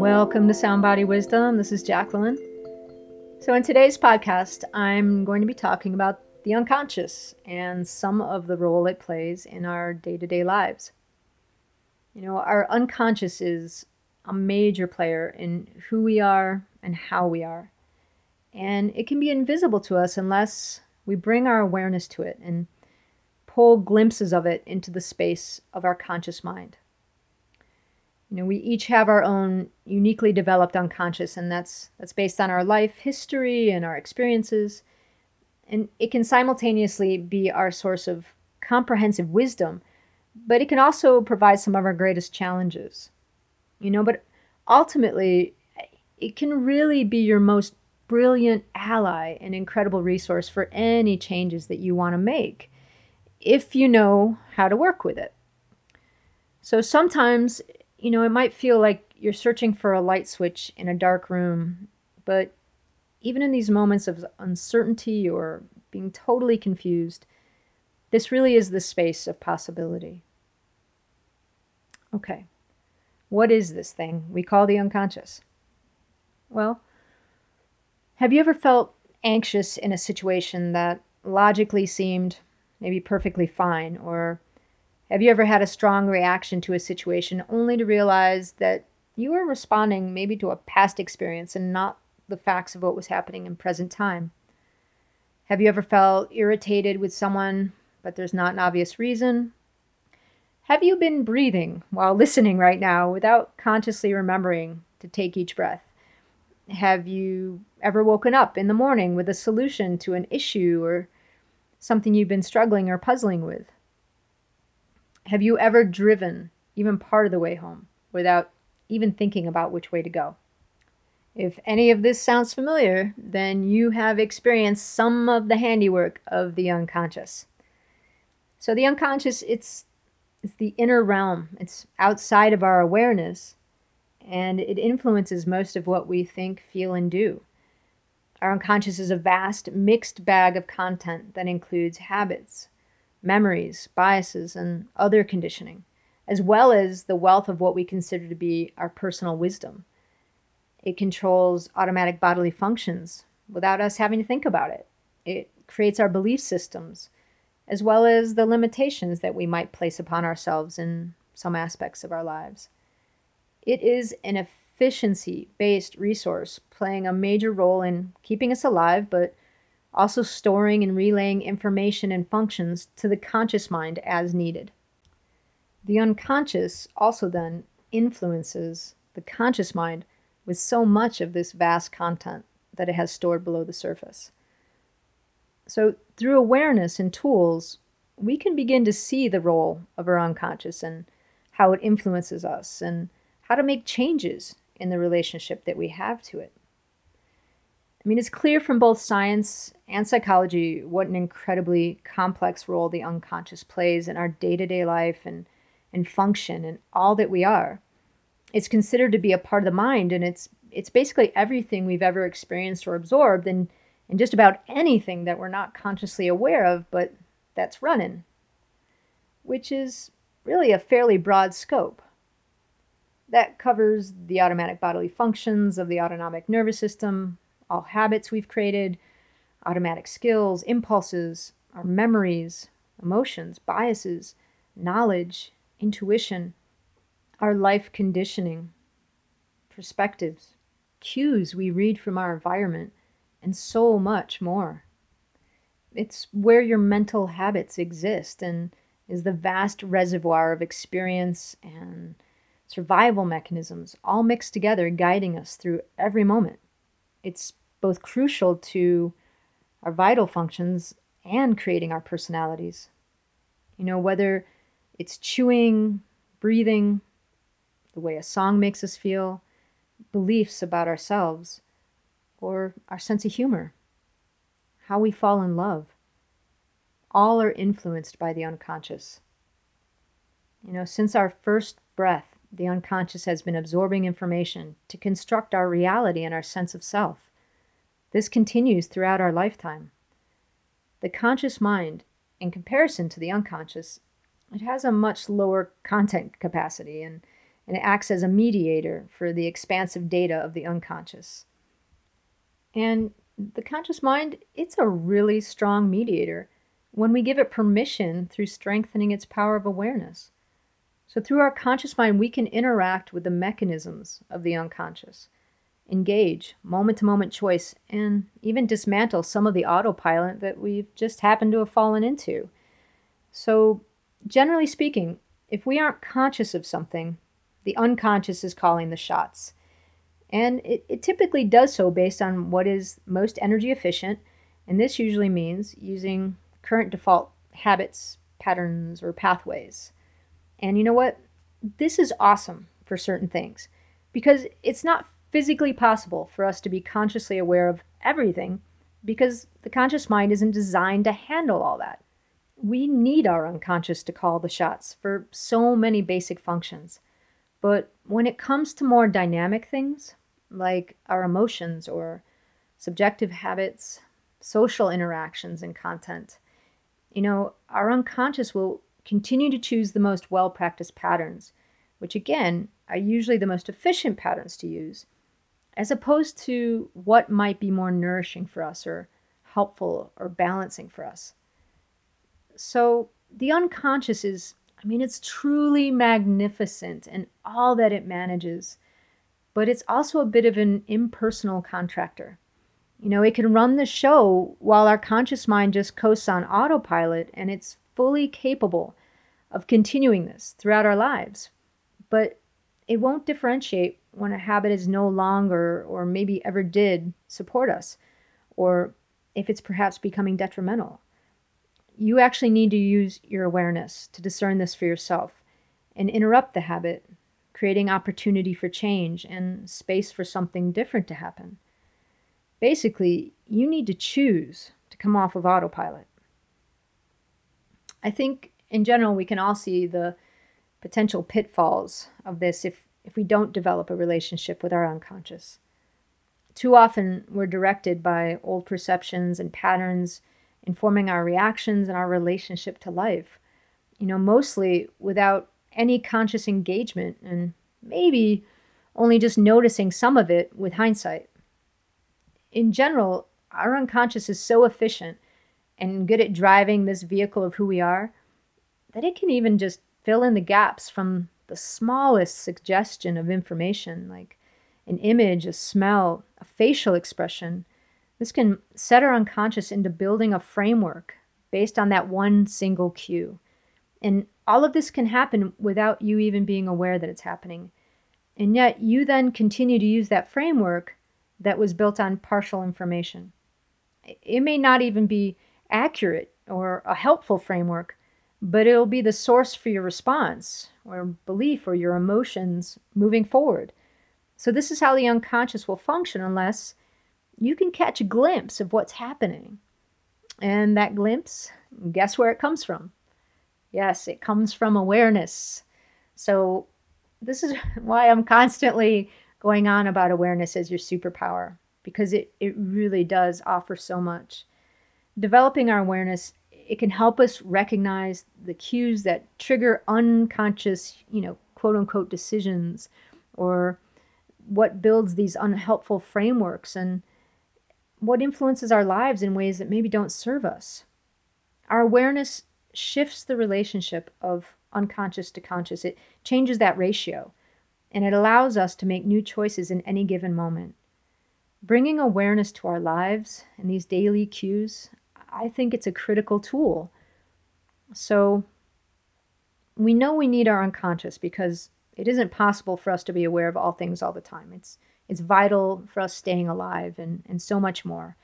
Welcome to Sound Body Wisdom. This is Jacqueline. So, in today's podcast, I'm going to be talking about the unconscious and some of the role it plays in our day to day lives. You know, our unconscious is a major player in who we are and how we are. And it can be invisible to us unless we bring our awareness to it and pull glimpses of it into the space of our conscious mind. You know, we each have our own uniquely developed unconscious, and that's that's based on our life history and our experiences. And it can simultaneously be our source of comprehensive wisdom, but it can also provide some of our greatest challenges. You know, but ultimately, it can really be your most brilliant ally and incredible resource for any changes that you want to make if you know how to work with it. So sometimes you know, it might feel like you're searching for a light switch in a dark room, but even in these moments of uncertainty or being totally confused, this really is the space of possibility. Okay, what is this thing we call the unconscious? Well, have you ever felt anxious in a situation that logically seemed maybe perfectly fine or have you ever had a strong reaction to a situation only to realize that you were responding maybe to a past experience and not the facts of what was happening in present time? Have you ever felt irritated with someone, but there's not an obvious reason? Have you been breathing while listening right now without consciously remembering to take each breath? Have you ever woken up in the morning with a solution to an issue or something you've been struggling or puzzling with? Have you ever driven even part of the way home without even thinking about which way to go? If any of this sounds familiar, then you have experienced some of the handiwork of the unconscious. So the unconscious, it's it's the inner realm. It's outside of our awareness, and it influences most of what we think, feel, and do. Our unconscious is a vast, mixed bag of content that includes habits, memories, biases, and other conditioning, as well as the wealth of what we consider to be our personal wisdom. It controls automatic bodily functions without us having to think about it. It creates our belief systems, as well as the limitations that we might place upon ourselves in some aspects of our lives. It is an efficiency based resource playing a major role in keeping us alive, but also storing and relaying information and functions to the conscious mind as needed. The unconscious also then influences the conscious mind with so much of this vast content that it has stored below the surface. So, through awareness and tools, we can begin to see the role of our unconscious and how it influences us and how to make changes in the relationship that we have to it. I mean, it's clear from both science and psychology what an incredibly complex role the unconscious plays in our day to day life and, and function and all that we are. It's considered to be a part of the mind, and it's, it's basically everything we've ever experienced or absorbed, and, and just about anything that we're not consciously aware of, but that's running, which is really a fairly broad scope. That covers the automatic bodily functions of the autonomic nervous system, all habits we've created, automatic skills, impulses, our memories, emotions, biases, knowledge, intuition, our life conditioning, perspectives, cues we read from our environment, and so much more. It's where your mental habits exist and is the vast reservoir of experience and survival mechanisms all mixed together, guiding us through every moment. It's both crucial to our vital functions and creating our personalities. You know, whether it's chewing, breathing, the way a song makes us feel, beliefs about ourselves, or our sense of humor, how we fall in love, all are influenced by the unconscious. You know, since our first breath, the unconscious has been absorbing information to construct our reality and our sense of self. This continues throughout our lifetime. The conscious mind, in comparison to the unconscious, it has a much lower content capacity and, and it acts as a mediator for the expansive data of the unconscious. And the conscious mind, it's a really strong mediator when we give it permission through strengthening its power of awareness. So, through our conscious mind, we can interact with the mechanisms of the unconscious, engage moment to moment choice, and even dismantle some of the autopilot that we've just happened to have fallen into. So, generally speaking, if we aren't conscious of something, the unconscious is calling the shots. And it, it typically does so based on what is most energy efficient, and this usually means using current default habits, patterns, or pathways. And you know what? This is awesome for certain things because it's not physically possible for us to be consciously aware of everything because the conscious mind isn't designed to handle all that. We need our unconscious to call the shots for so many basic functions. But when it comes to more dynamic things, like our emotions or subjective habits, social interactions, and content, you know, our unconscious will continue to choose the most well practiced patterns, which again are usually the most efficient patterns to use, as opposed to what might be more nourishing for us or helpful or balancing for us. So the unconscious is, I mean, it's truly magnificent in all that it manages, but it's also a bit of an impersonal contractor. You know, it can run the show while our conscious mind just coasts on autopilot, and it's fully capable of continuing this throughout our lives. But it won't differentiate when a habit is no longer, or maybe ever did, support us, or if it's perhaps becoming detrimental you actually need to use your awareness to discern this for yourself and interrupt the habit, creating opportunity for change and space for something different to happen. Basically, you need to choose to come off of autopilot. I think in general, we can all see the potential pitfalls of this if, if we don't develop a relationship with our unconscious. Too often, we're directed by old perceptions and patterns informing our reactions and our relationship to life. You know, mostly without any conscious engagement and maybe only just noticing some of it with hindsight. In general, our unconscious is so efficient and good at driving this vehicle of who we are that it can even just fill in the gaps from the smallest suggestion of information, like an image, a smell, a facial expression, this can set our unconscious into building a framework based on that one single cue. And all of this can happen without you even being aware that it's happening. And yet, you then continue to use that framework that was built on partial information. It may not even be accurate or a helpful framework, but it'll be the source for your response or belief or your emotions moving forward. So, this is how the unconscious will function unless you can catch a glimpse of what's happening. And that glimpse, guess where it comes from? Yes, it comes from awareness. So, this is why I'm constantly going on about awareness as your superpower, because it, it really does offer so much. Developing our awareness, it can help us recognize the cues that trigger unconscious, you know, quote unquote decisions or what builds these unhelpful frameworks and what influences our lives in ways that maybe don't serve us. Our awareness shifts the relationship of unconscious to conscious, it changes that ratio, and it allows us to make new choices in any given moment. Bringing awareness to our lives and these daily cues, I think it's a critical tool. So, we know we need our unconscious because it isn't possible for us to be aware of all things all the time. It's it's vital for us staying alive and, and so much more.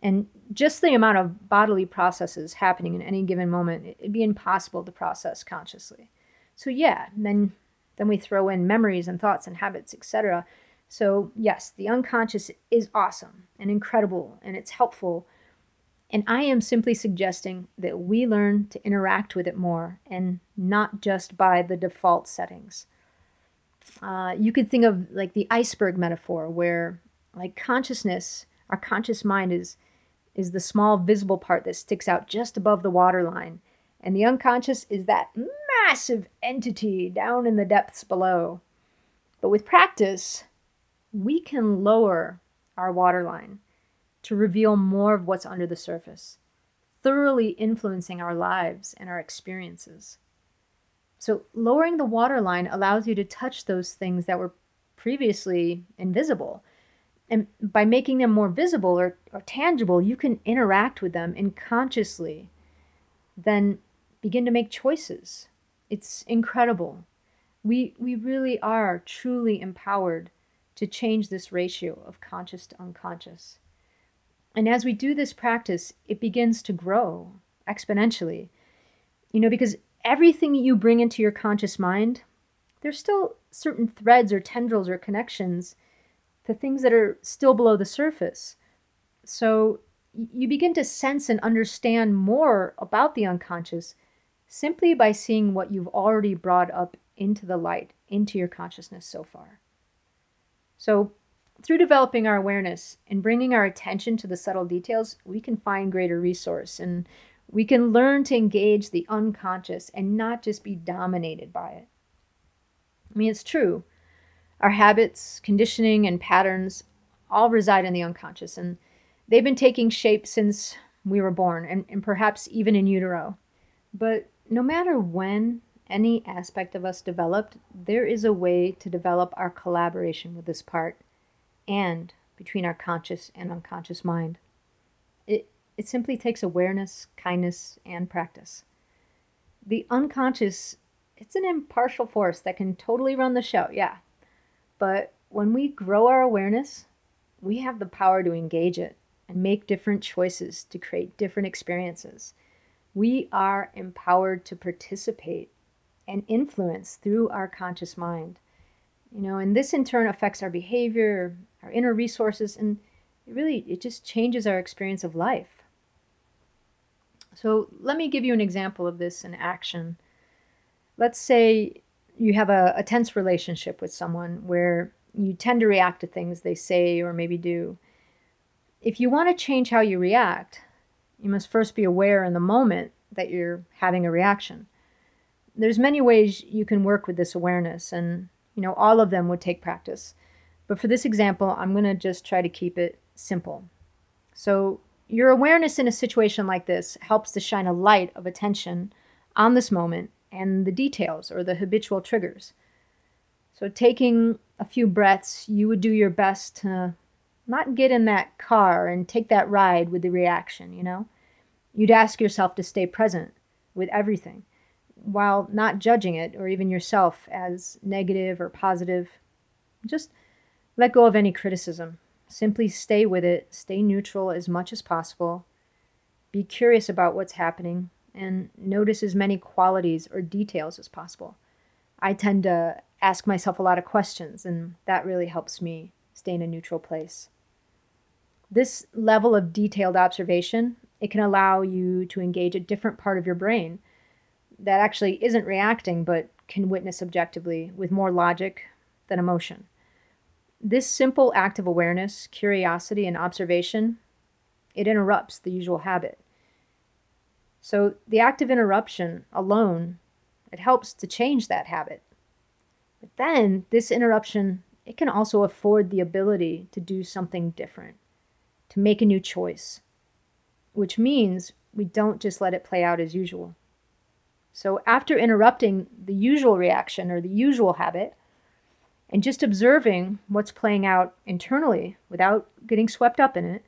And just the amount of bodily processes happening in any given moment, it'd be impossible to process consciously. So yeah, then then we throw in memories and thoughts and habits, etc. So yes, the unconscious is awesome and incredible and it's helpful. And I am simply suggesting that we learn to interact with it more and not just by the default settings. Uh, you could think of like the iceberg metaphor, where like consciousness, our conscious mind is is the small visible part that sticks out just above the waterline, and the unconscious is that massive entity down in the depths below. But with practice, we can lower our waterline to reveal more of what's under the surface, thoroughly influencing our lives and our experiences. So, lowering the waterline allows you to touch those things that were previously invisible. And by making them more visible or, or tangible, you can interact with them and consciously then begin to make choices. It's incredible. We, we really are truly empowered to change this ratio of conscious to unconscious. And as we do this practice, it begins to grow exponentially. You know, because everything you bring into your conscious mind, there's still certain threads or tendrils or connections to things that are still below the surface. So you begin to sense and understand more about the unconscious simply by seeing what you've already brought up into the light, into your consciousness so far. So, through developing our awareness and bringing our attention to the subtle details, we can find greater resource and we can learn to engage the unconscious and not just be dominated by it. I mean, it's true. Our habits, conditioning, and patterns all reside in the unconscious, and they've been taking shape since we were born, and, and perhaps even in utero. But no matter when any aspect of us developed, there is a way to develop our collaboration with this part and between our conscious and unconscious mind. It, it simply takes awareness, kindness, and practice. The unconscious, it's an impartial force that can totally run the show, yeah. But when we grow our awareness, we have the power to engage it and make different choices to create different experiences. We are empowered to participate and influence through our conscious mind. You know, and this in turn affects our behavior, our inner resources, and it really it just changes our experience of life. So let me give you an example of this in action. Let's say you have a, a tense relationship with someone where you tend to react to things they say or maybe do. If you want to change how you react, you must first be aware in the moment that you're having a reaction there's many ways you can work with this awareness and you know all of them would take practice but for this example i'm going to just try to keep it simple. So your awareness in a situation like this helps to shine a light of attention on this moment and the details or the habitual triggers. So taking a few breaths you would do your best to not get in that car and take that ride with the reaction you know? You'd ask yourself to stay present with everything while not judging it or even yourself as negative or positive. Just let go of any criticism. Simply stay with it, stay neutral as much as possible. Be curious about what's happening and notice as many qualities or details as possible. I tend to ask myself a lot of questions, and that really helps me stay in a neutral place. This level of detailed observation, it can allow you to engage a different part of your brain that actually isn't reacting but can witness objectively with more logic than emotion. This simple act of awareness, curiosity, and observation, it interrupts the usual habit. So the act of interruption alone, it helps to change that habit. But then this interruption, it can also afford the ability to do something different, to make a new choice, which means we don't just let it play out as usual. So after interrupting the usual reaction or the usual habit, and just observing what's playing out internally without getting swept up in it,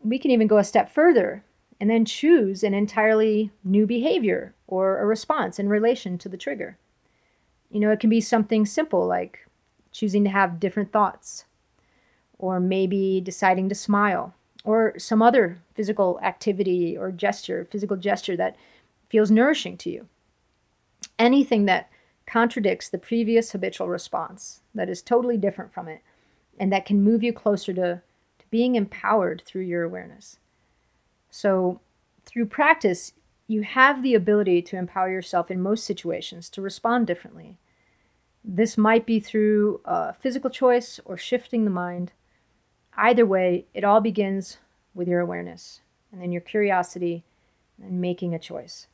we can even go a step further and then choose an entirely new behavior or a response in relation to the trigger. You know, it can be something simple like choosing to have different thoughts, or maybe deciding to smile, or some other physical activity or gesture, physical gesture that feels nourishing to you. Anything that contradicts the previous habitual response, that is totally different from it, and that can move you closer to, to being empowered through your awareness. So, through practice, you have the ability to empower yourself in most situations to respond differently. This might be through a physical choice or shifting the mind. Either way, it all begins with your awareness and then your curiosity and making a choice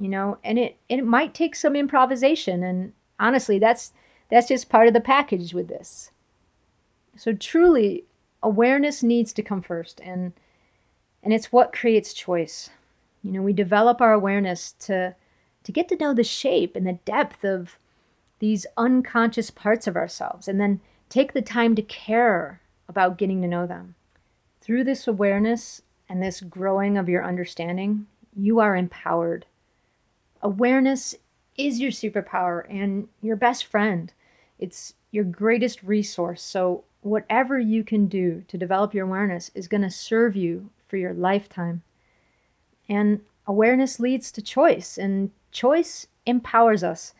you know and it it might take some improvisation and honestly that's that's just part of the package with this. So truly, awareness needs to come first and and it's what creates choice. You know, we develop our awareness to to get to know the shape and the depth of these unconscious parts of ourselves and then take the time to care about getting to know them. Through this awareness and this growing of your understanding, you are empowered. Awareness is your superpower and your best friend. It's your greatest resource. So, whatever you can do to develop your awareness is going to serve you for your lifetime. And awareness leads to choice, and choice empowers us.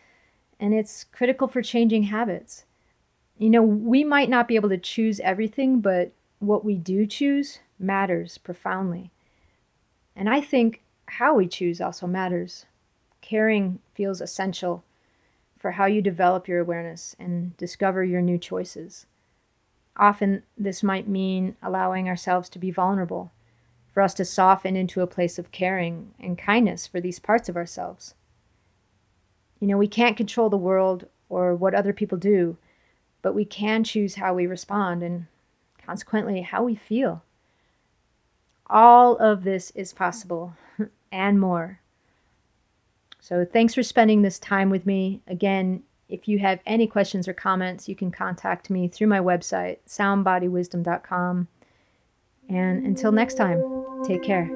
And it's critical for changing habits. You know, we might not be able to choose everything, but what we do choose matters profoundly. And I think how we choose also matters. Caring feels essential for how you develop your awareness and discover your new choices. Often, this might mean allowing ourselves to be vulnerable, for us to soften into a place of caring and kindness for these parts of ourselves. You know, we can't control the world or what other people do, but we can choose how we respond and consequently how we feel. All of this is possible and more so thanks for spending this time with me. Again, if you have any questions or comments, you can contact me through my website, soundbodywisdom.com. And until next time, take care.